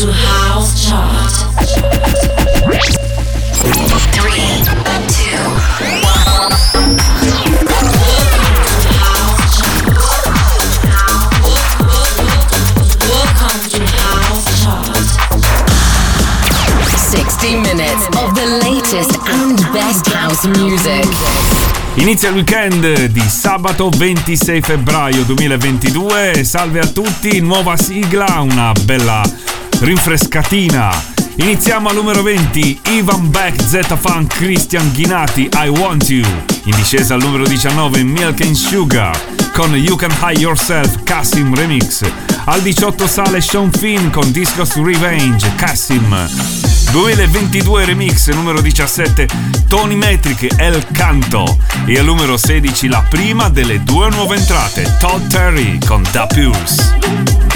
to House Chart. Three, two, one. Welcome to House Chart. 60 minutes of latest and best house music. Inizia il weekend di sabato 26 febbraio 2022. Salve a tutti, nuova sigla, una bella rinfrescatina. Iniziamo al numero 20, Ivan Beck, Z Funk, Christian Ghinati, I Want You. In discesa al numero 19, Milk and Sugar con You Can Hide Yourself, Cassim Remix. Al 18 sale Sean Finn con Discos Revenge, Cassim. 2022 remix numero 17 Tony Metric El Canto e al numero 16 la prima delle due nuove entrate Todd Terry con Da Pulse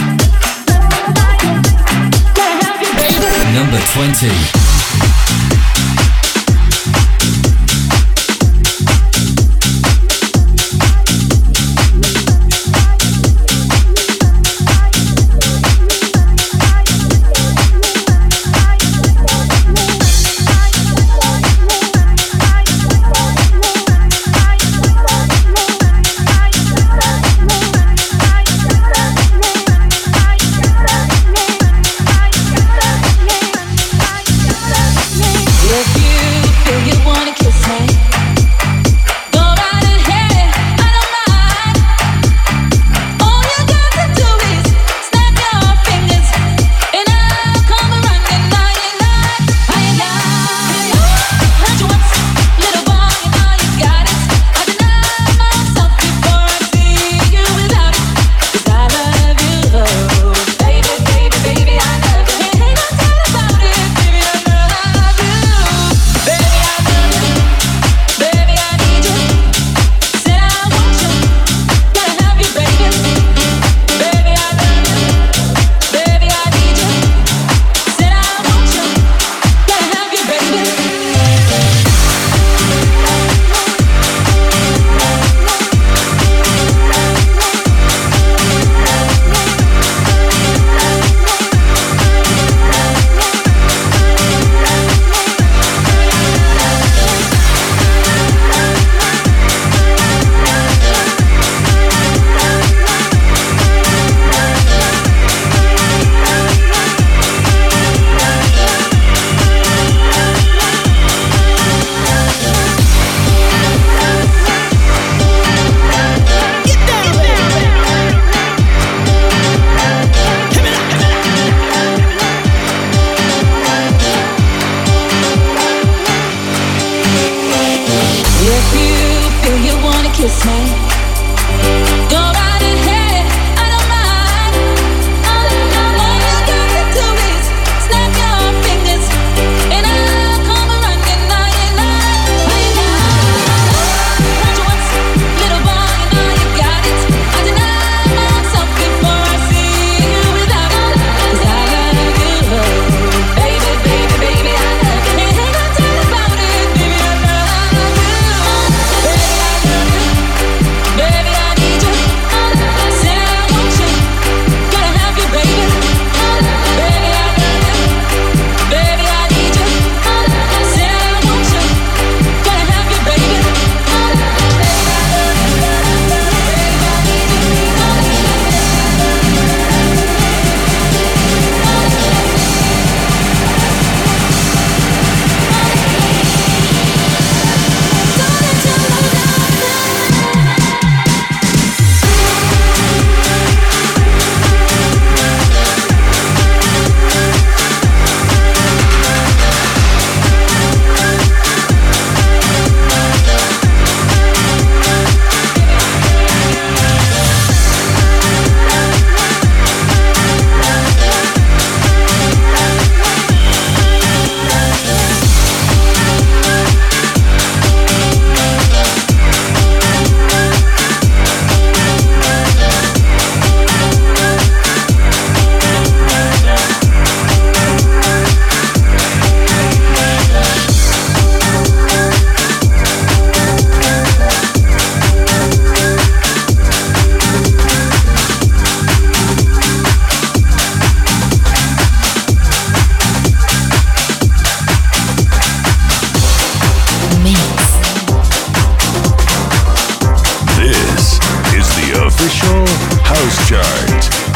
Number 20. Official house chart.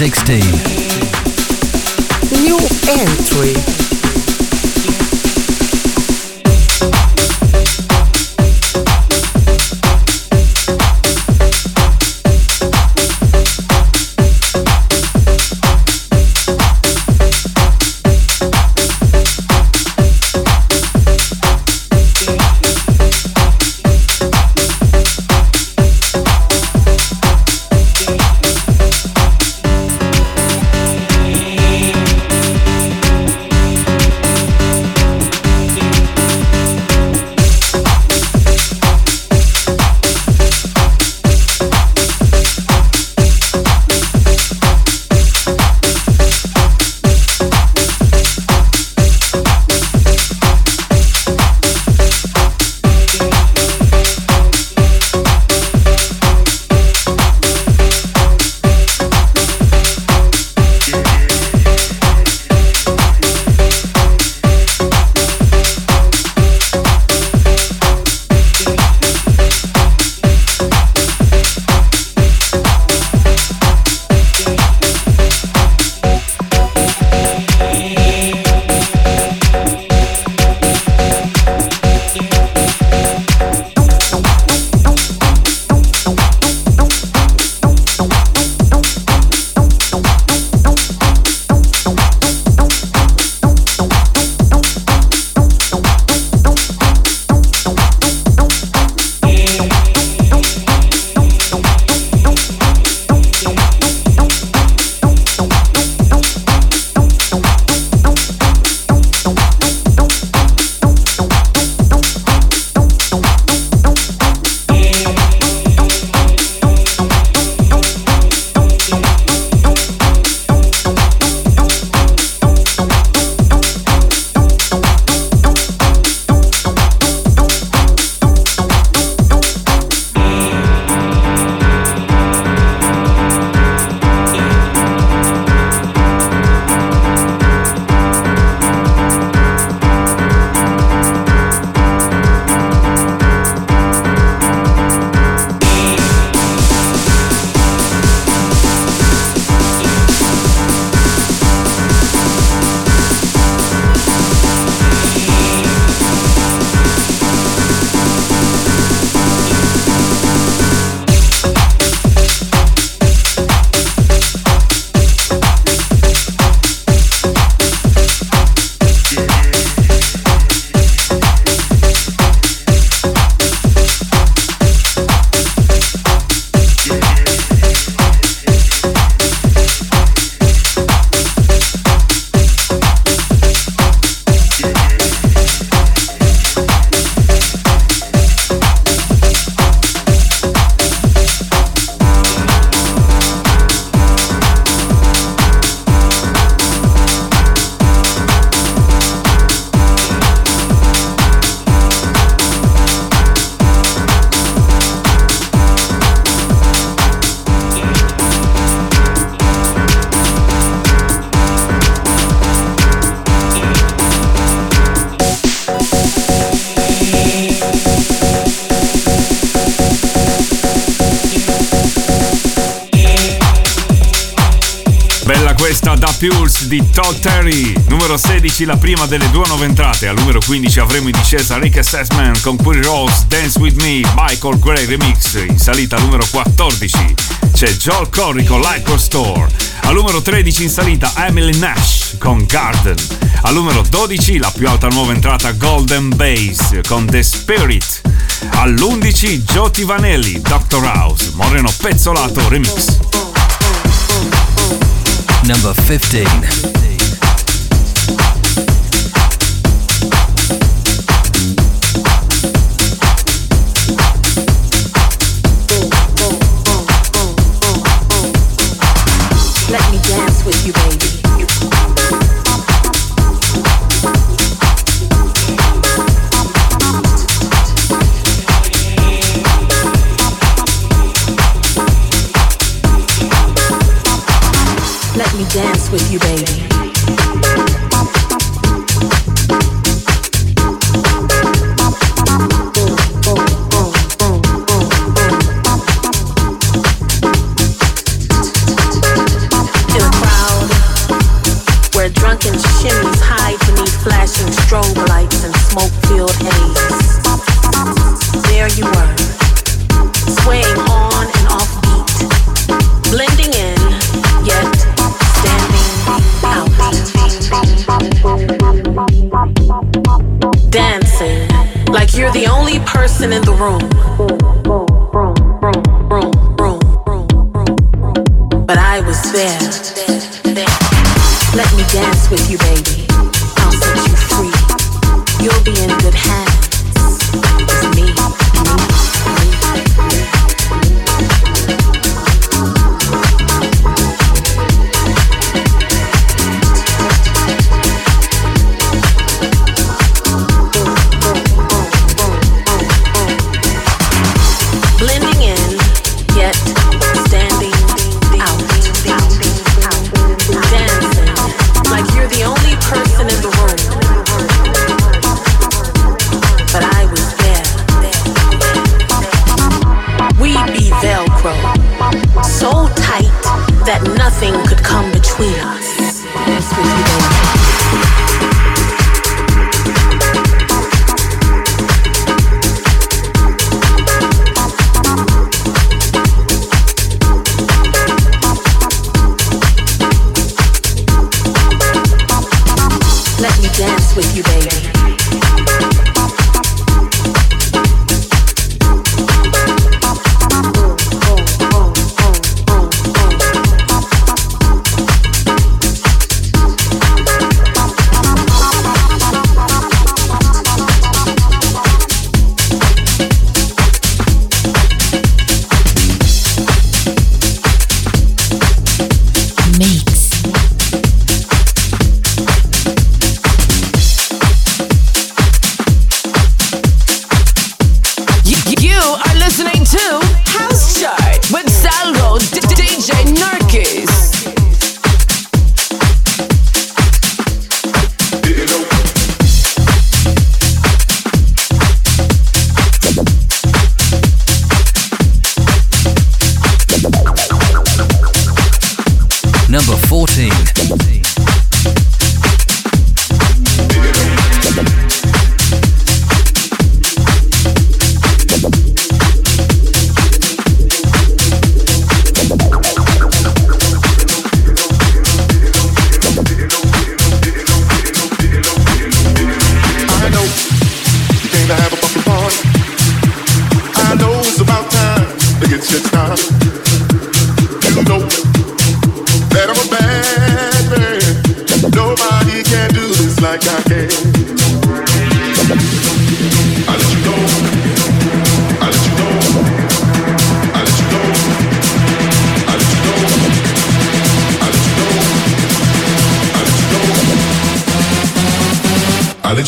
16. Di Todd Terry. Numero 16, la prima delle due nuove entrate. Al numero 15 avremo in discesa Rick Assessment con Query Rose, Dance With Me, Michael Gray Remix. In salita al numero 14 c'è Joel Corey con Liquor Store. Al numero 13 in salita Emily Nash con Garden. Al numero 12 la più alta nuova entrata Golden Bass con The Spirit. All'11 Joti Vanelli, Dr. House, Moreno Pezzolato Remix. Number 15. With you, baby. Let me dance with you, baby. I'll set you free. You'll be in good hands.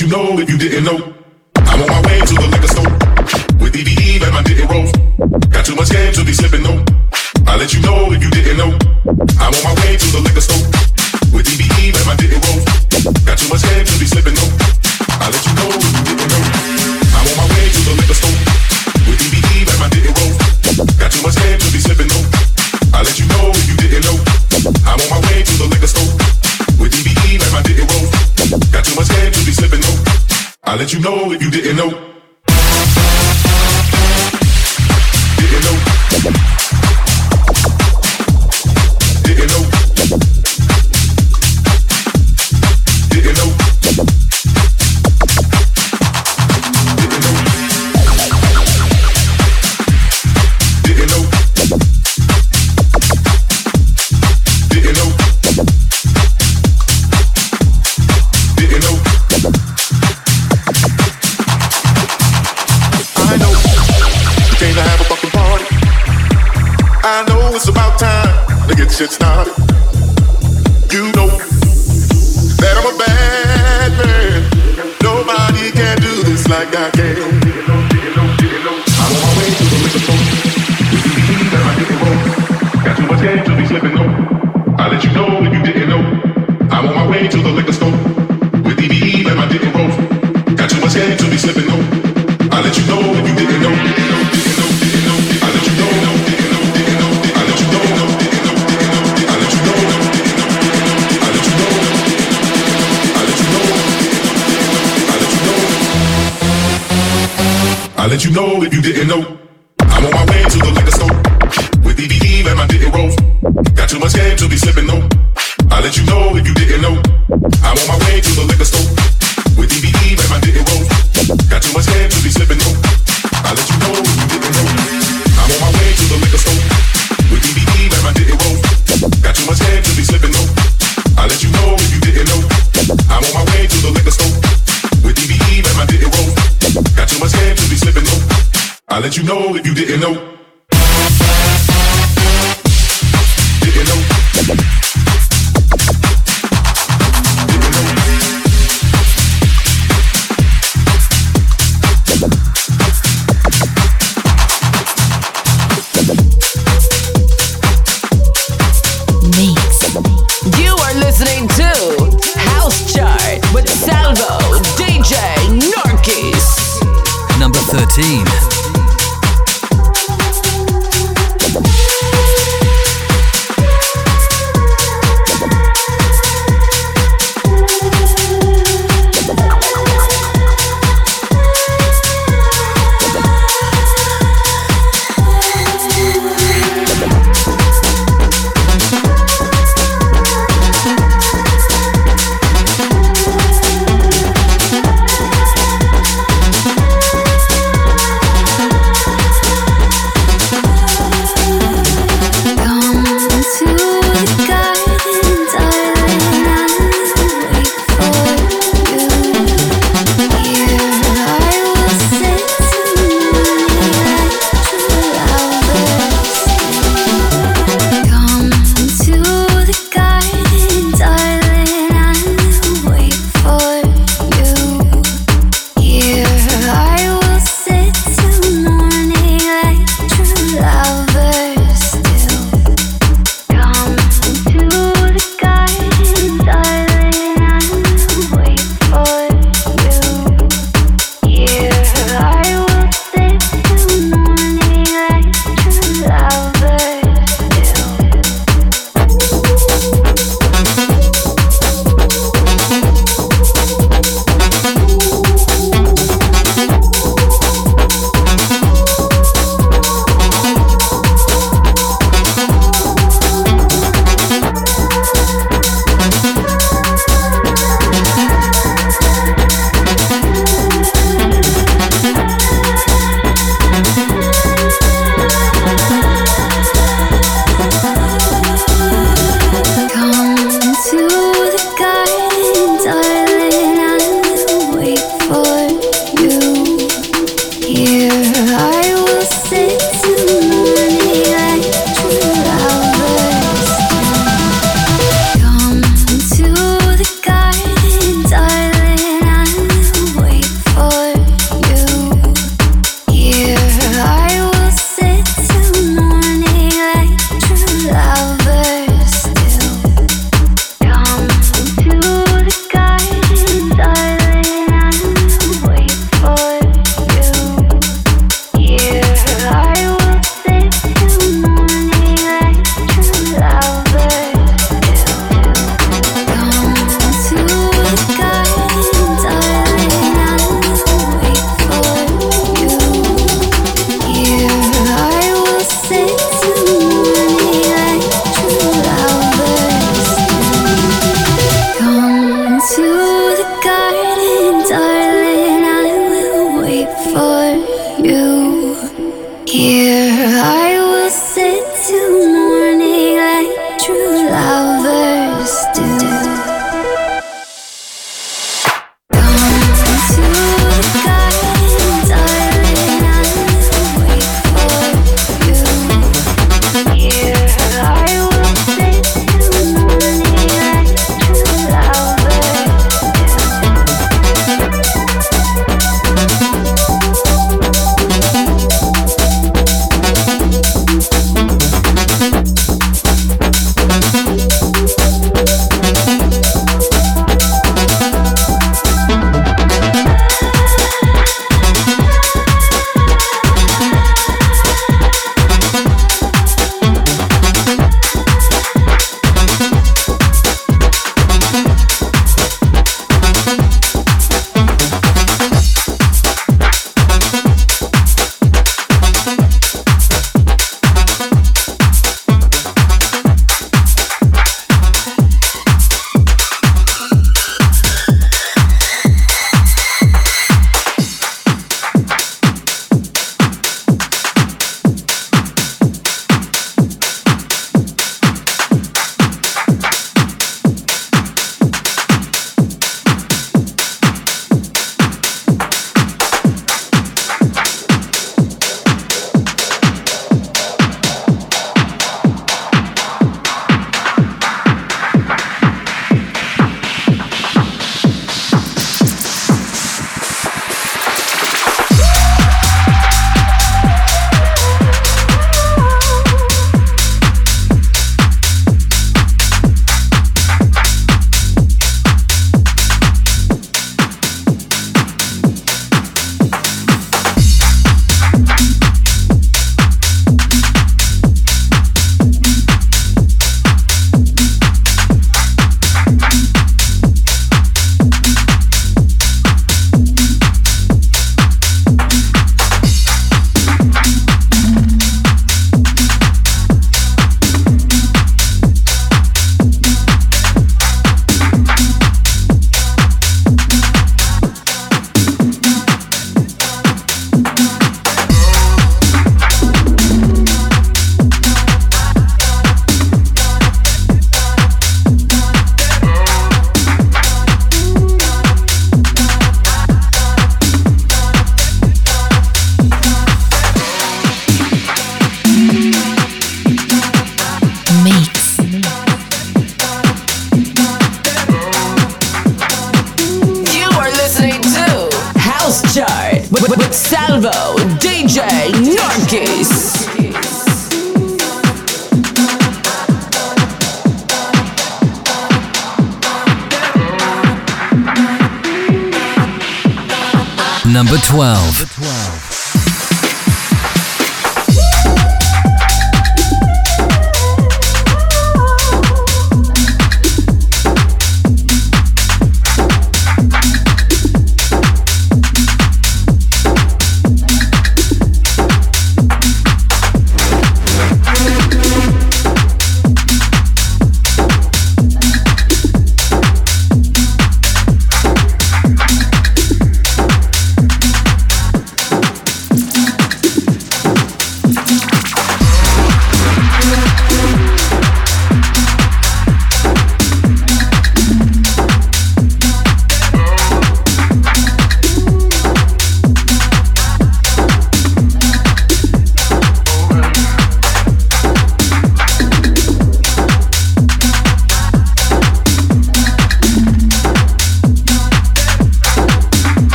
you know if you didn't know.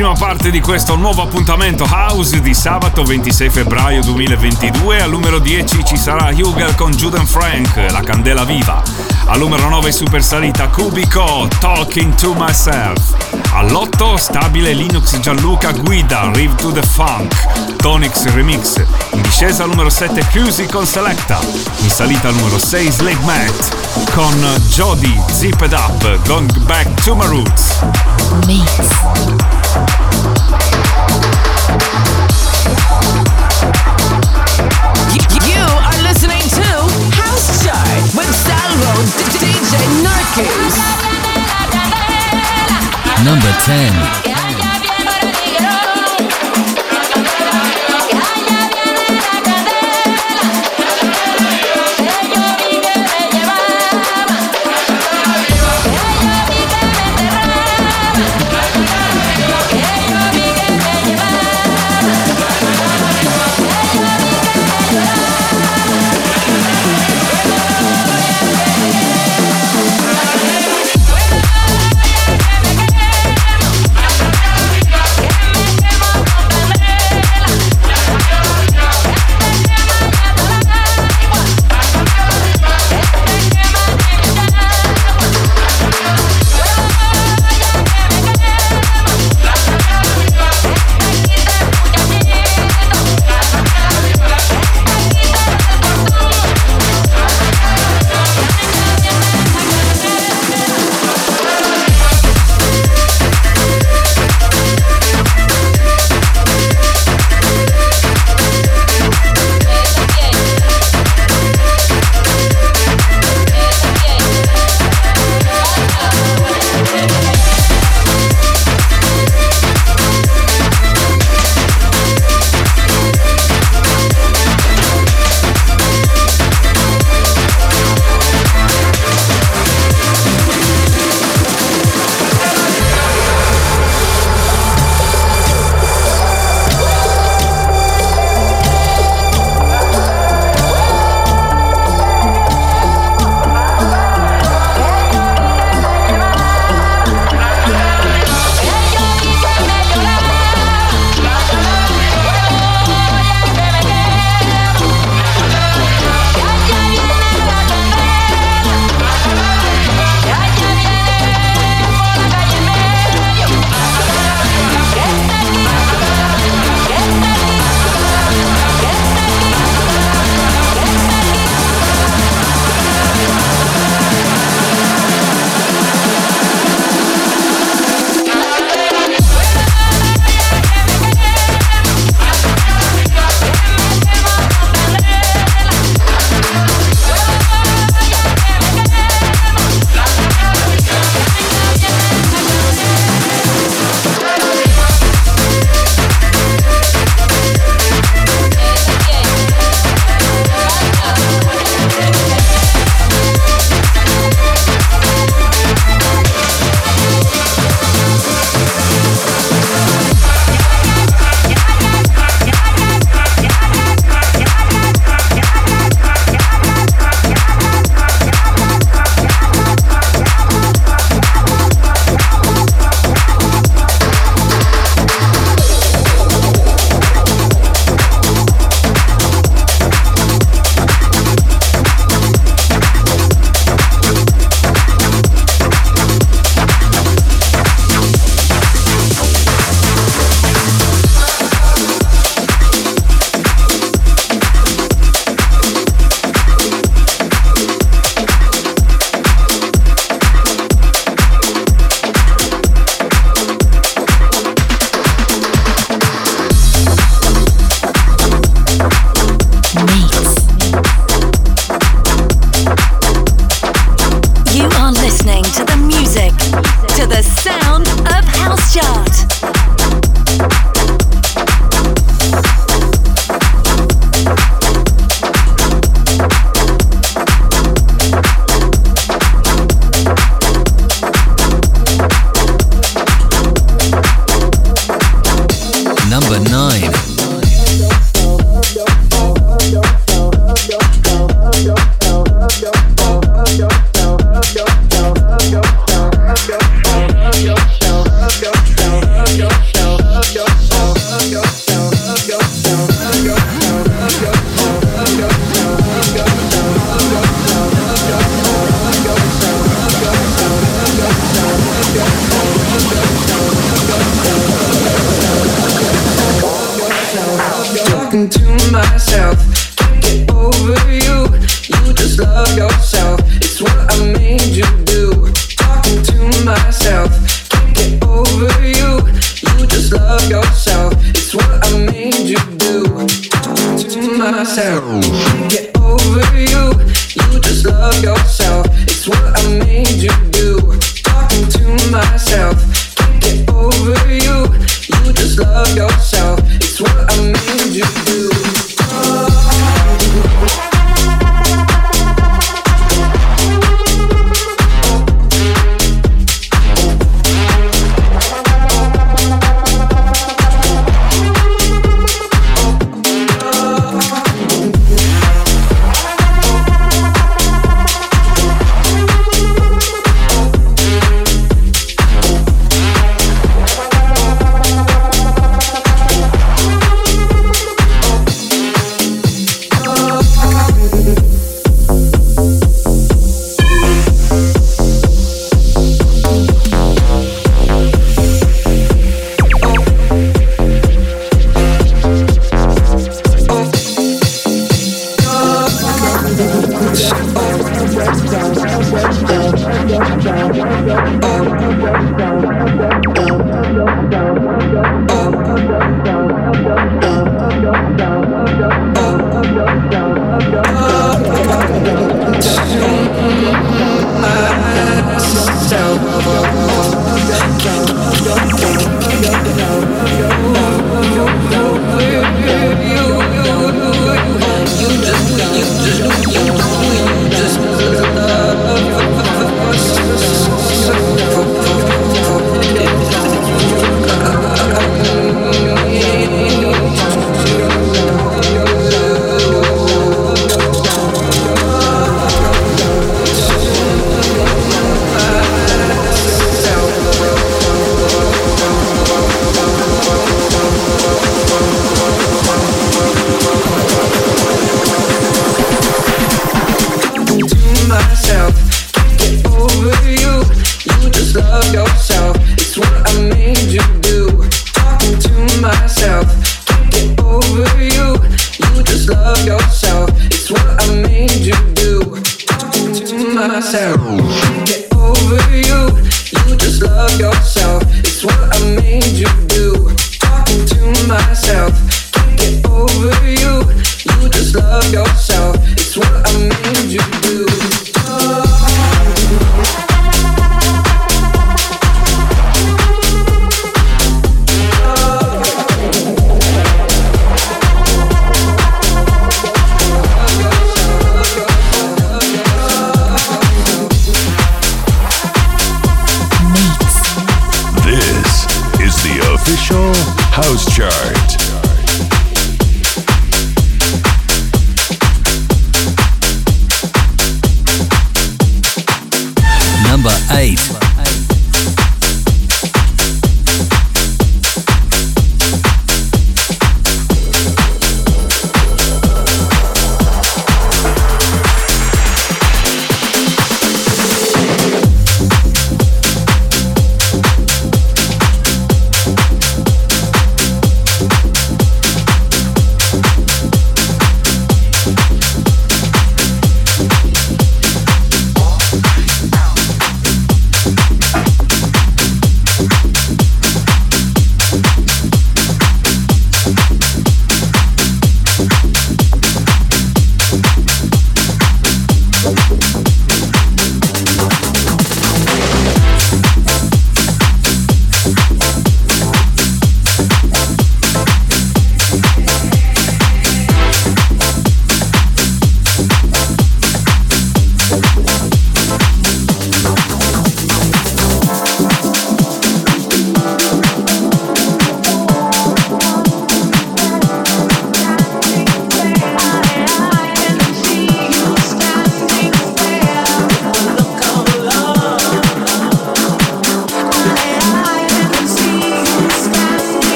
Prima parte di questo nuovo appuntamento House di sabato 26 febbraio 2022. Al numero 10 ci sarà Hugel con Juden Frank, La Candela Viva. Al numero 9 super salita Cubico, Talking to Myself. All'8 stabile Linux Gianluca Guida, Rive to the Funk, Tonix Remix. In discesa al numero 7 Cruisy con Selecta. In salita al numero 6 Slave Matt con Jody, Zip It Up, Going Back to My Roots. Mix. Number 10.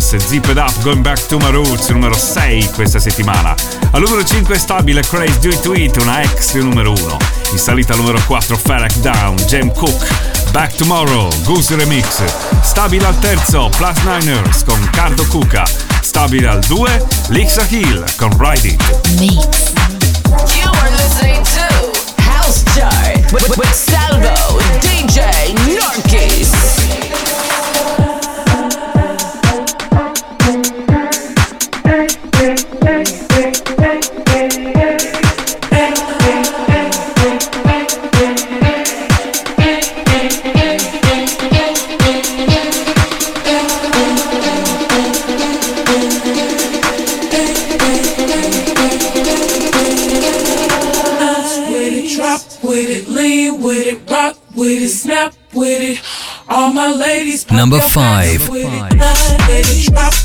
Price, Zip It Up, Going Back to My Roots, numero 6 questa settimana. Al numero 5 è stabile Crazy Do It To It, una ex numero 1. In salita al numero 4 Farrak Down, Jam Cook, Back Tomorrow, Goose Remix. Stabile al terzo Plus Niners con Cardo Cuca. Stabile al 2 Lixa Hill con Ride It. Mix. number five. five.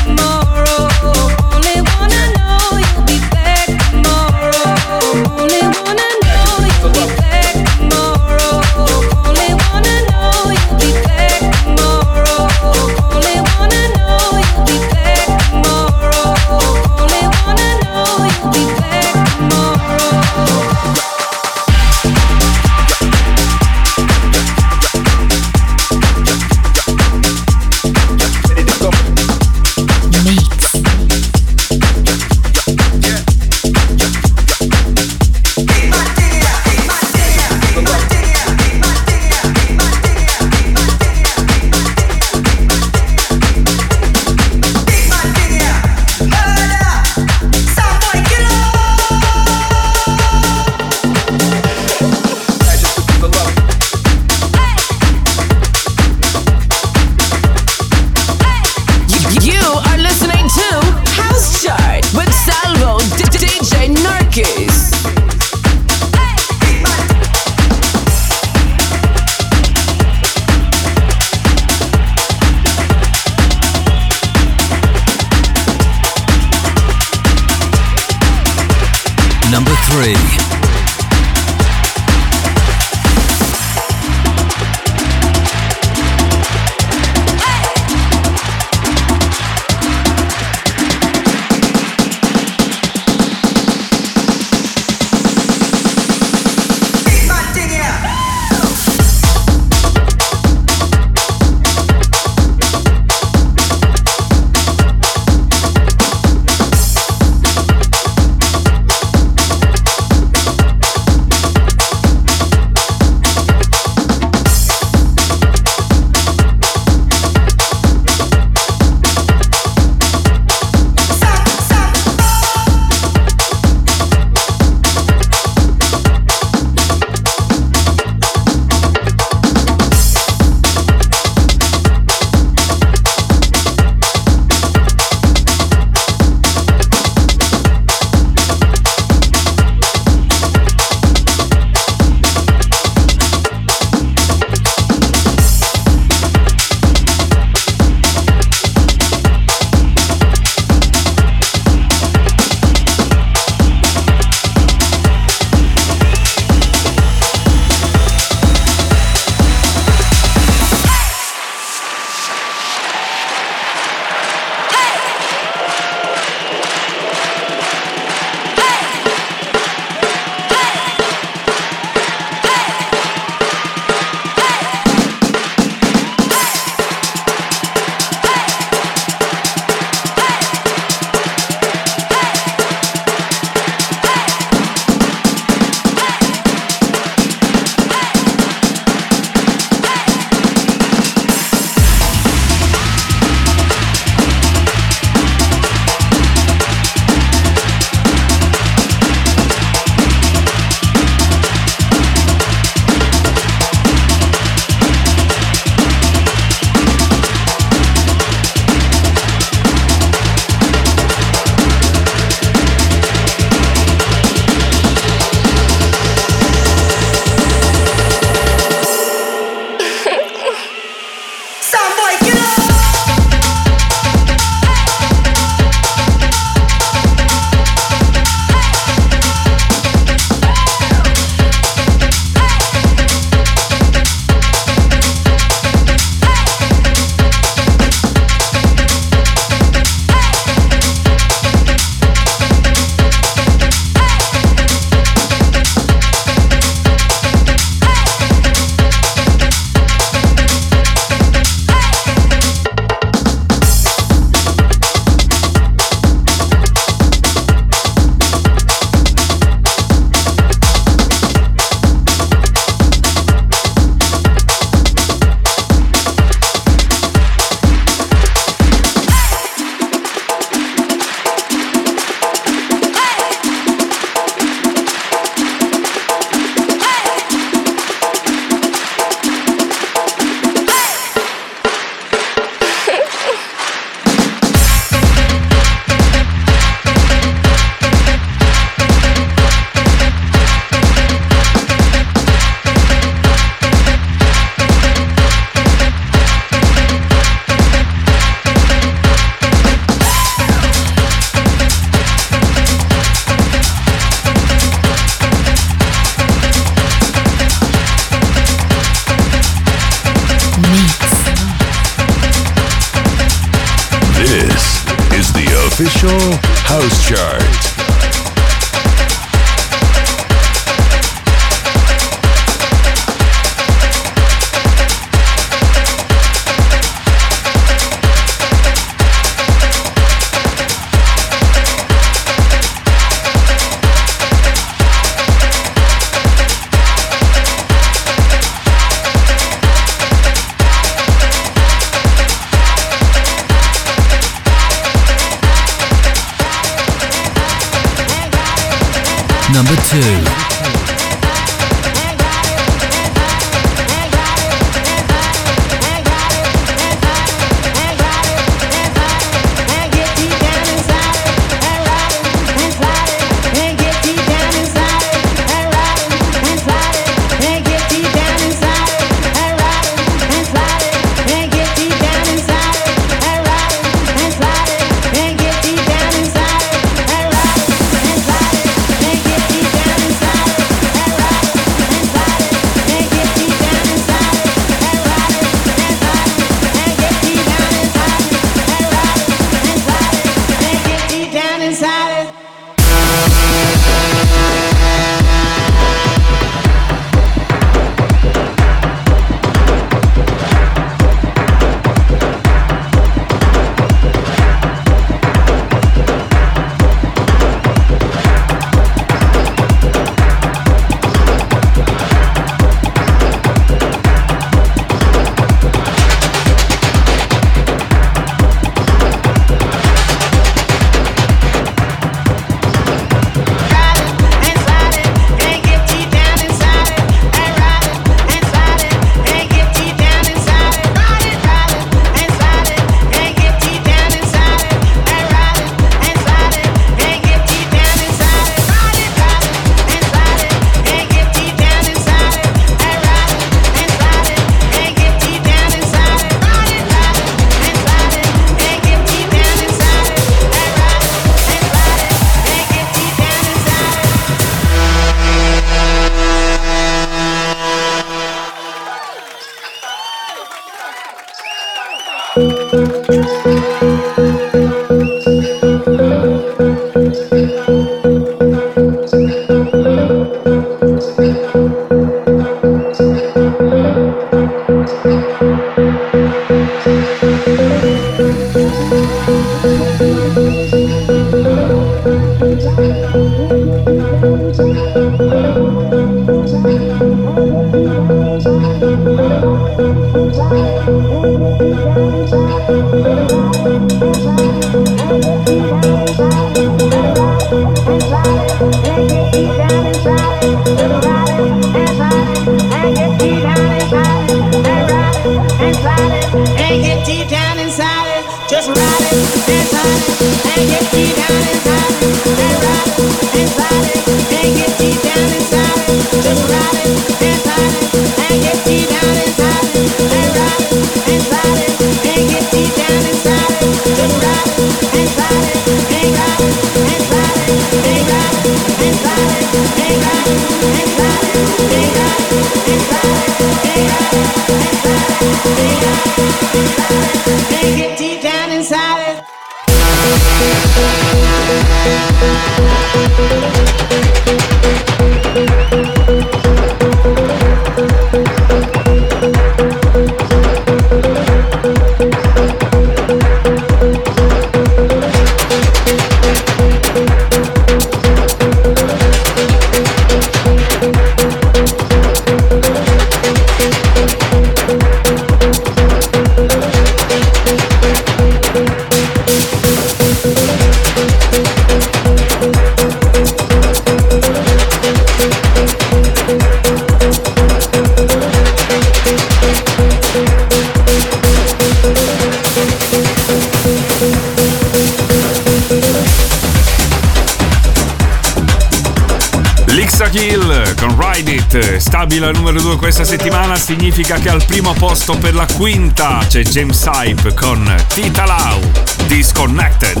Babila numero 2 questa settimana significa che al primo posto per la quinta c'è James Hype con Tita Lau Disconnected.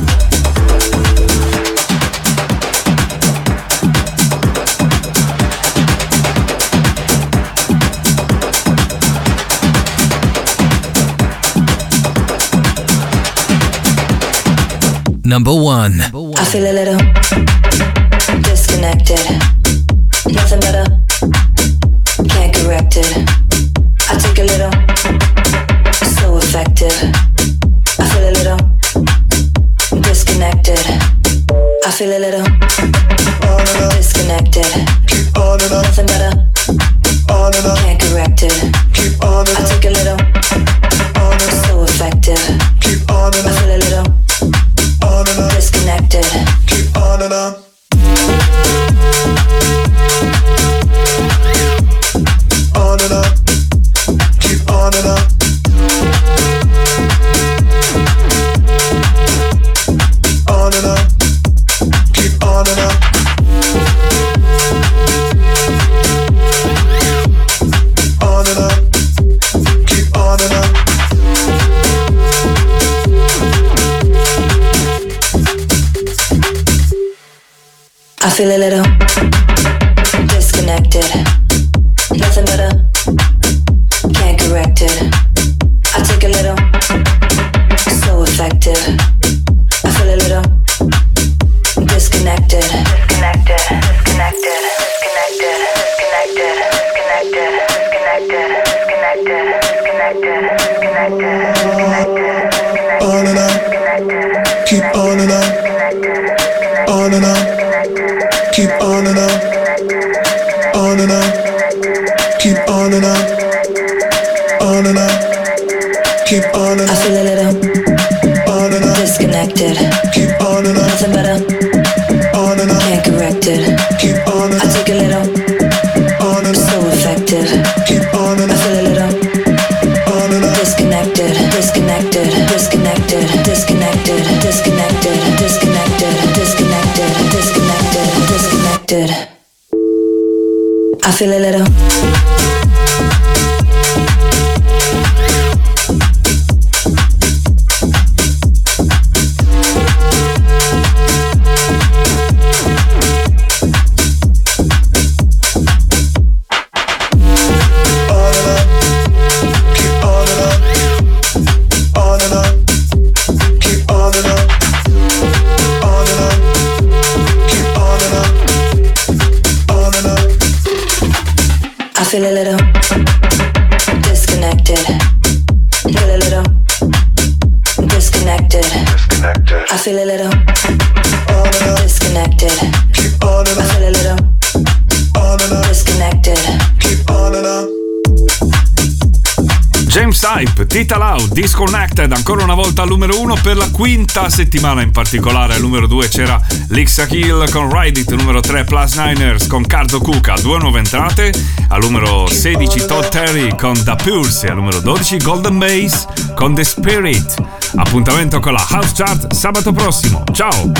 Number one. I feel a little disconnected. feel a little volta al numero 1 per la quinta settimana in particolare. Al numero 2 c'era Lixa Kill con Ride It, numero 3 Plus Niners con Cardo Cuca, due nuove entrate. Al numero 16 Todd Terry con Da E al numero 12 Golden Base con The Spirit. Appuntamento con la House Chart sabato prossimo. Ciao!